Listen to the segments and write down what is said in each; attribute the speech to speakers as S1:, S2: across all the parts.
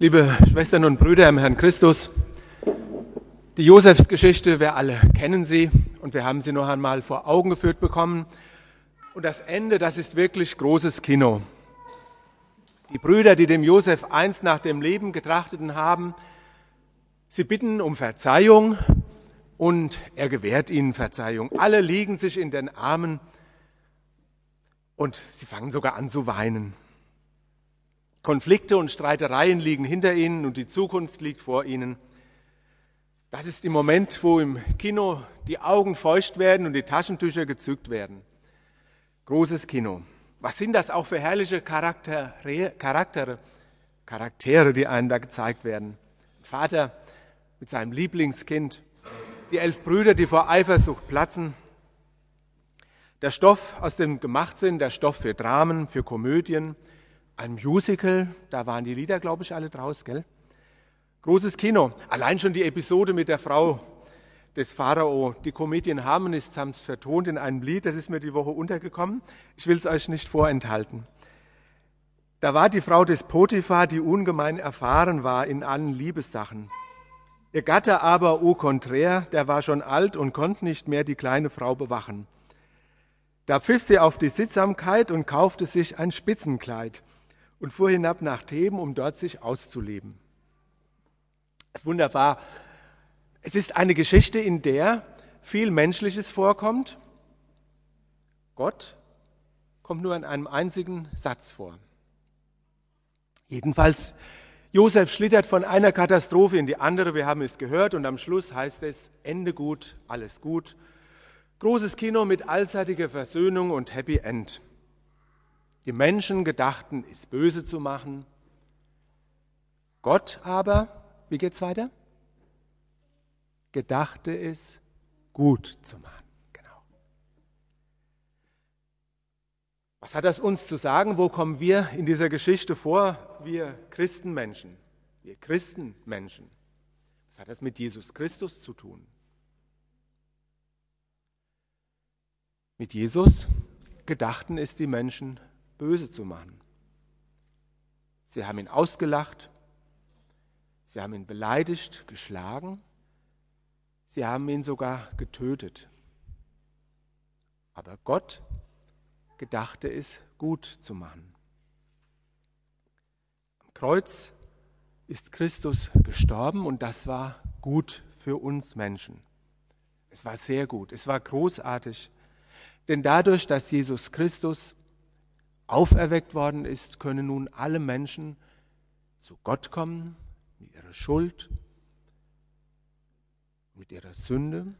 S1: Liebe Schwestern und Brüder im Herrn Christus, die Josefsgeschichte, wir alle kennen sie und wir haben sie noch einmal vor Augen geführt bekommen. Und das Ende, das ist wirklich großes Kino. Die Brüder, die dem Josef einst nach dem Leben getrachteten haben, sie bitten um Verzeihung und er gewährt ihnen Verzeihung. Alle liegen sich in den Armen und sie fangen sogar an zu weinen. Konflikte und Streitereien liegen hinter ihnen und die Zukunft liegt vor ihnen. Das ist im Moment, wo im Kino die Augen feucht werden und die Taschentücher gezückt werden. Großes Kino. Was sind das auch für herrliche Charaktere, Charaktere, Charaktere die einem da gezeigt werden? Vater mit seinem Lieblingskind, die elf Brüder, die vor Eifersucht platzen, der Stoff, aus dem gemacht sind, der Stoff für Dramen, für Komödien, ein Musical, da waren die Lieder, glaube ich, alle draus, gell? Großes Kino. Allein schon die Episode mit der Frau des Pharao. Die Comedian Harmonists haben es vertont in einem Lied, das ist mir die Woche untergekommen. Ich will es euch nicht vorenthalten. Da war die Frau des Potiphar, die ungemein erfahren war in allen Liebessachen. Ihr Gatte aber, au contraire, der war schon alt und konnte nicht mehr die kleine Frau bewachen. Da pfiff sie auf die Sittsamkeit und kaufte sich ein Spitzenkleid und fuhr hinab nach Theben, um dort sich auszuleben. Das ist wunderbar. Es ist eine Geschichte, in der viel Menschliches vorkommt. Gott kommt nur in einem einzigen Satz vor. Jedenfalls, Josef schlittert von einer Katastrophe in die andere, wir haben es gehört, und am Schluss heißt es, Ende gut, alles gut. Großes Kino mit allseitiger Versöhnung und Happy End. Die Menschen gedachten, es böse zu machen. Gott aber, wie geht's weiter? Gedachte es gut zu machen. Genau. Was hat das uns zu sagen? Wo kommen wir in dieser Geschichte vor? Wir Christenmenschen. Wir Christenmenschen. Was hat das mit Jesus Christus zu tun? Mit Jesus gedachten es die Menschen böse zu machen. Sie haben ihn ausgelacht, sie haben ihn beleidigt, geschlagen, sie haben ihn sogar getötet. Aber Gott gedachte es gut zu machen. Am Kreuz ist Christus gestorben und das war gut für uns Menschen. Es war sehr gut, es war großartig, denn dadurch, dass Jesus Christus auferweckt worden ist, können nun alle Menschen zu Gott kommen mit ihrer Schuld, mit ihrer Sünde,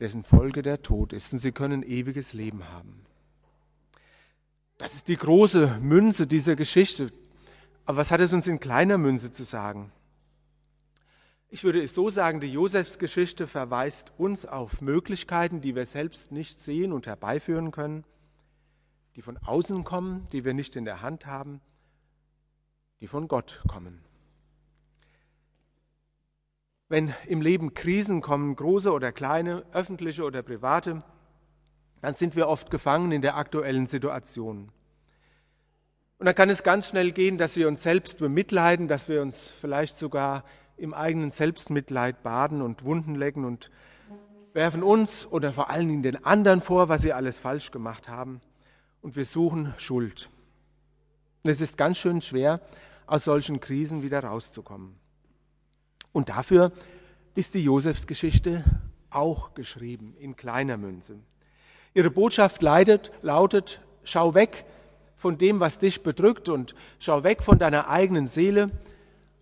S1: dessen Folge der Tod ist. Und sie können ewiges Leben haben. Das ist die große Münze dieser Geschichte. Aber was hat es uns in kleiner Münze zu sagen? Ich würde es so sagen, die Josefsgeschichte verweist uns auf Möglichkeiten, die wir selbst nicht sehen und herbeiführen können die von außen kommen, die wir nicht in der Hand haben, die von Gott kommen. Wenn im Leben Krisen kommen, große oder kleine, öffentliche oder private, dann sind wir oft gefangen in der aktuellen Situation. Und dann kann es ganz schnell gehen, dass wir uns selbst bemitleiden, dass wir uns vielleicht sogar im eigenen Selbstmitleid baden und Wunden lecken und werfen uns oder vor allen Dingen den anderen vor, was sie alles falsch gemacht haben und wir suchen Schuld. Und es ist ganz schön schwer, aus solchen Krisen wieder rauszukommen. Und dafür ist die Josefsgeschichte auch geschrieben in kleiner Münze. Ihre Botschaft leidet, lautet, schau weg von dem, was dich bedrückt und schau weg von deiner eigenen Seele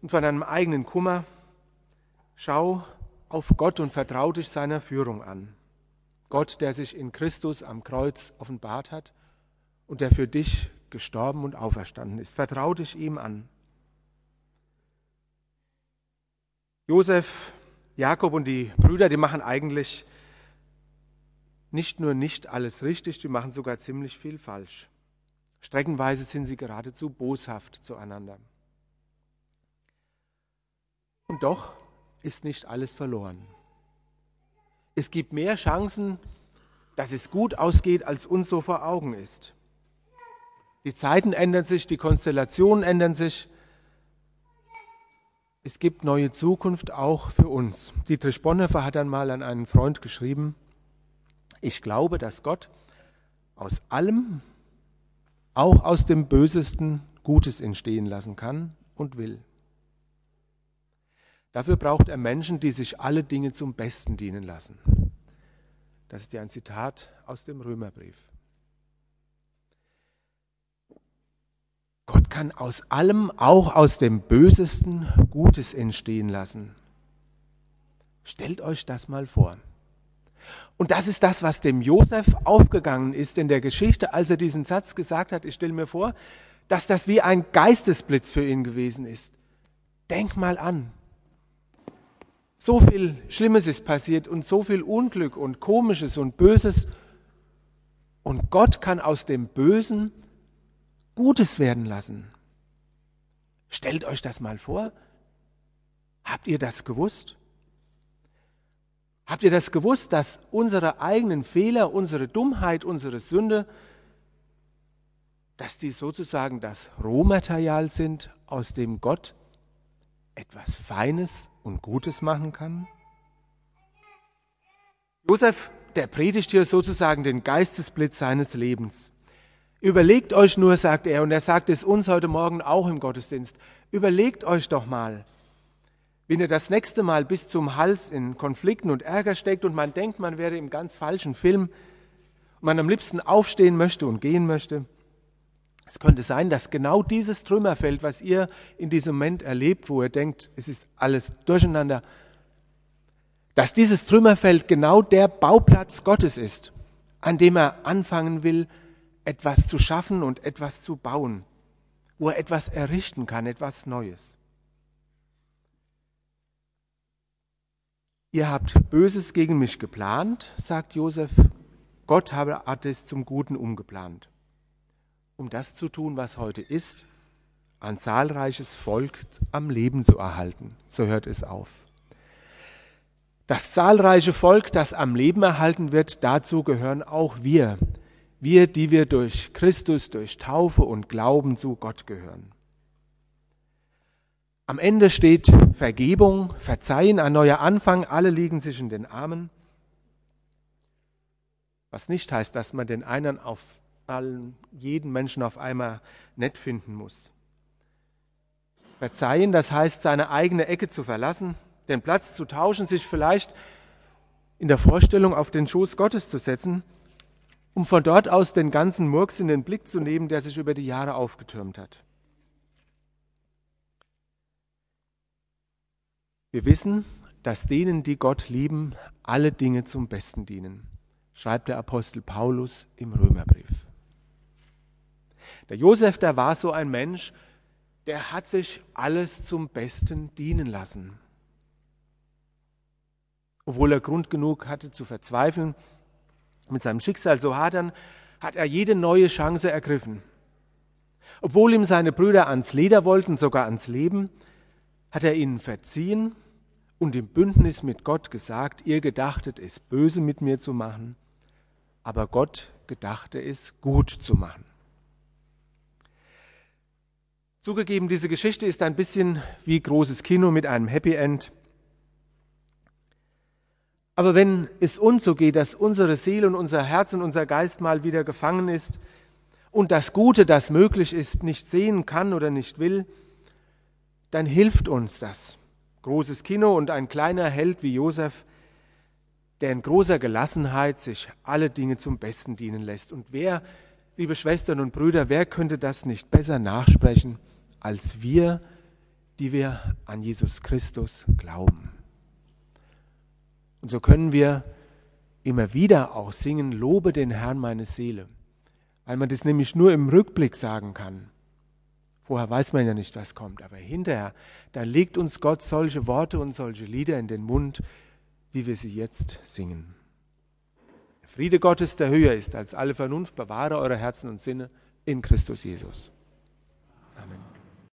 S1: und von deinem eigenen Kummer. Schau auf Gott und vertrau dich seiner Führung an. Gott, der sich in Christus am Kreuz offenbart hat und der für dich gestorben und auferstanden ist. Vertrau dich ihm an. Josef, Jakob und die Brüder, die machen eigentlich nicht nur nicht alles richtig, die machen sogar ziemlich viel falsch. Streckenweise sind sie geradezu boshaft zueinander. Und doch ist nicht alles verloren. Es gibt mehr Chancen, dass es gut ausgeht, als uns so vor Augen ist. Die Zeiten ändern sich, die Konstellationen ändern sich. es gibt neue Zukunft auch für uns. Dietrich Bonhoeffer hat einmal an einen Freund geschrieben, ich glaube, dass Gott aus allem, auch aus dem Bösesten, Gutes entstehen lassen kann und will. Dafür braucht er Menschen, die sich alle Dinge zum Besten dienen lassen. Das ist ja ein Zitat aus dem Römerbrief. Gott kann aus allem, auch aus dem Bösesten, Gutes entstehen lassen. Stellt euch das mal vor. Und das ist das, was dem Josef aufgegangen ist in der Geschichte, als er diesen Satz gesagt hat. Ich stelle mir vor, dass das wie ein Geistesblitz für ihn gewesen ist. Denk mal an. So viel Schlimmes ist passiert und so viel Unglück und Komisches und Böses. Und Gott kann aus dem Bösen Gutes werden lassen. Stellt euch das mal vor. Habt ihr das gewusst? Habt ihr das gewusst, dass unsere eigenen Fehler, unsere Dummheit, unsere Sünde, dass die sozusagen das Rohmaterial sind, aus dem Gott etwas Feines und Gutes machen kann? Josef, der predigt hier sozusagen den Geistesblitz seines Lebens. Überlegt euch nur, sagt er, und er sagt es uns heute Morgen auch im Gottesdienst, überlegt euch doch mal, wenn ihr das nächste Mal bis zum Hals in Konflikten und Ärger steckt und man denkt, man wäre im ganz falschen Film und man am liebsten aufstehen möchte und gehen möchte. Es könnte sein, dass genau dieses Trümmerfeld, was ihr in diesem Moment erlebt, wo ihr denkt, es ist alles durcheinander, dass dieses Trümmerfeld genau der Bauplatz Gottes ist, an dem er anfangen will, etwas zu schaffen und etwas zu bauen, wo er etwas errichten kann, etwas Neues. Ihr habt Böses gegen mich geplant, sagt Josef. Gott hat es zum Guten umgeplant, um das zu tun, was heute ist, ein zahlreiches Volk am Leben zu erhalten. So hört es auf. Das zahlreiche Volk, das am Leben erhalten wird, dazu gehören auch wir, wir, die wir durch Christus, durch Taufe und Glauben zu Gott gehören. Am Ende steht Vergebung, Verzeihen, ein neuer Anfang, alle liegen sich in den Armen. Was nicht heißt, dass man den einen auf allen, jeden Menschen auf einmal nett finden muss. Verzeihen, das heißt, seine eigene Ecke zu verlassen, den Platz zu tauschen, sich vielleicht in der Vorstellung auf den Schoß Gottes zu setzen um von dort aus den ganzen Murks in den Blick zu nehmen, der sich über die Jahre aufgetürmt hat. Wir wissen, dass denen, die Gott lieben, alle Dinge zum Besten dienen, schreibt der Apostel Paulus im Römerbrief. Der Josef, der war so ein Mensch, der hat sich alles zum Besten dienen lassen. Obwohl er Grund genug hatte zu verzweifeln, mit seinem Schicksal so hadern, hat er jede neue Chance ergriffen. Obwohl ihm seine Brüder ans Leder wollten, sogar ans Leben, hat er ihnen verziehen und im Bündnis mit Gott gesagt, ihr gedachtet es böse mit mir zu machen, aber Gott gedachte es gut zu machen. Zugegeben, diese Geschichte ist ein bisschen wie großes Kino mit einem Happy End. Aber wenn es uns so geht, dass unsere Seele und unser Herz und unser Geist mal wieder gefangen ist und das Gute, das möglich ist, nicht sehen kann oder nicht will, dann hilft uns das. Großes Kino und ein kleiner Held wie Josef, der in großer Gelassenheit sich alle Dinge zum Besten dienen lässt. Und wer, liebe Schwestern und Brüder, wer könnte das nicht besser nachsprechen als wir, die wir an Jesus Christus glauben? Und so können wir immer wieder auch singen, lobe den Herrn meine Seele, weil man das nämlich nur im Rückblick sagen kann. Vorher weiß man ja nicht, was kommt, aber hinterher, da legt uns Gott solche Worte und solche Lieder in den Mund, wie wir sie jetzt singen. Der Friede Gottes, der höher ist als alle Vernunft, bewahre eure Herzen und Sinne in Christus Jesus. Amen.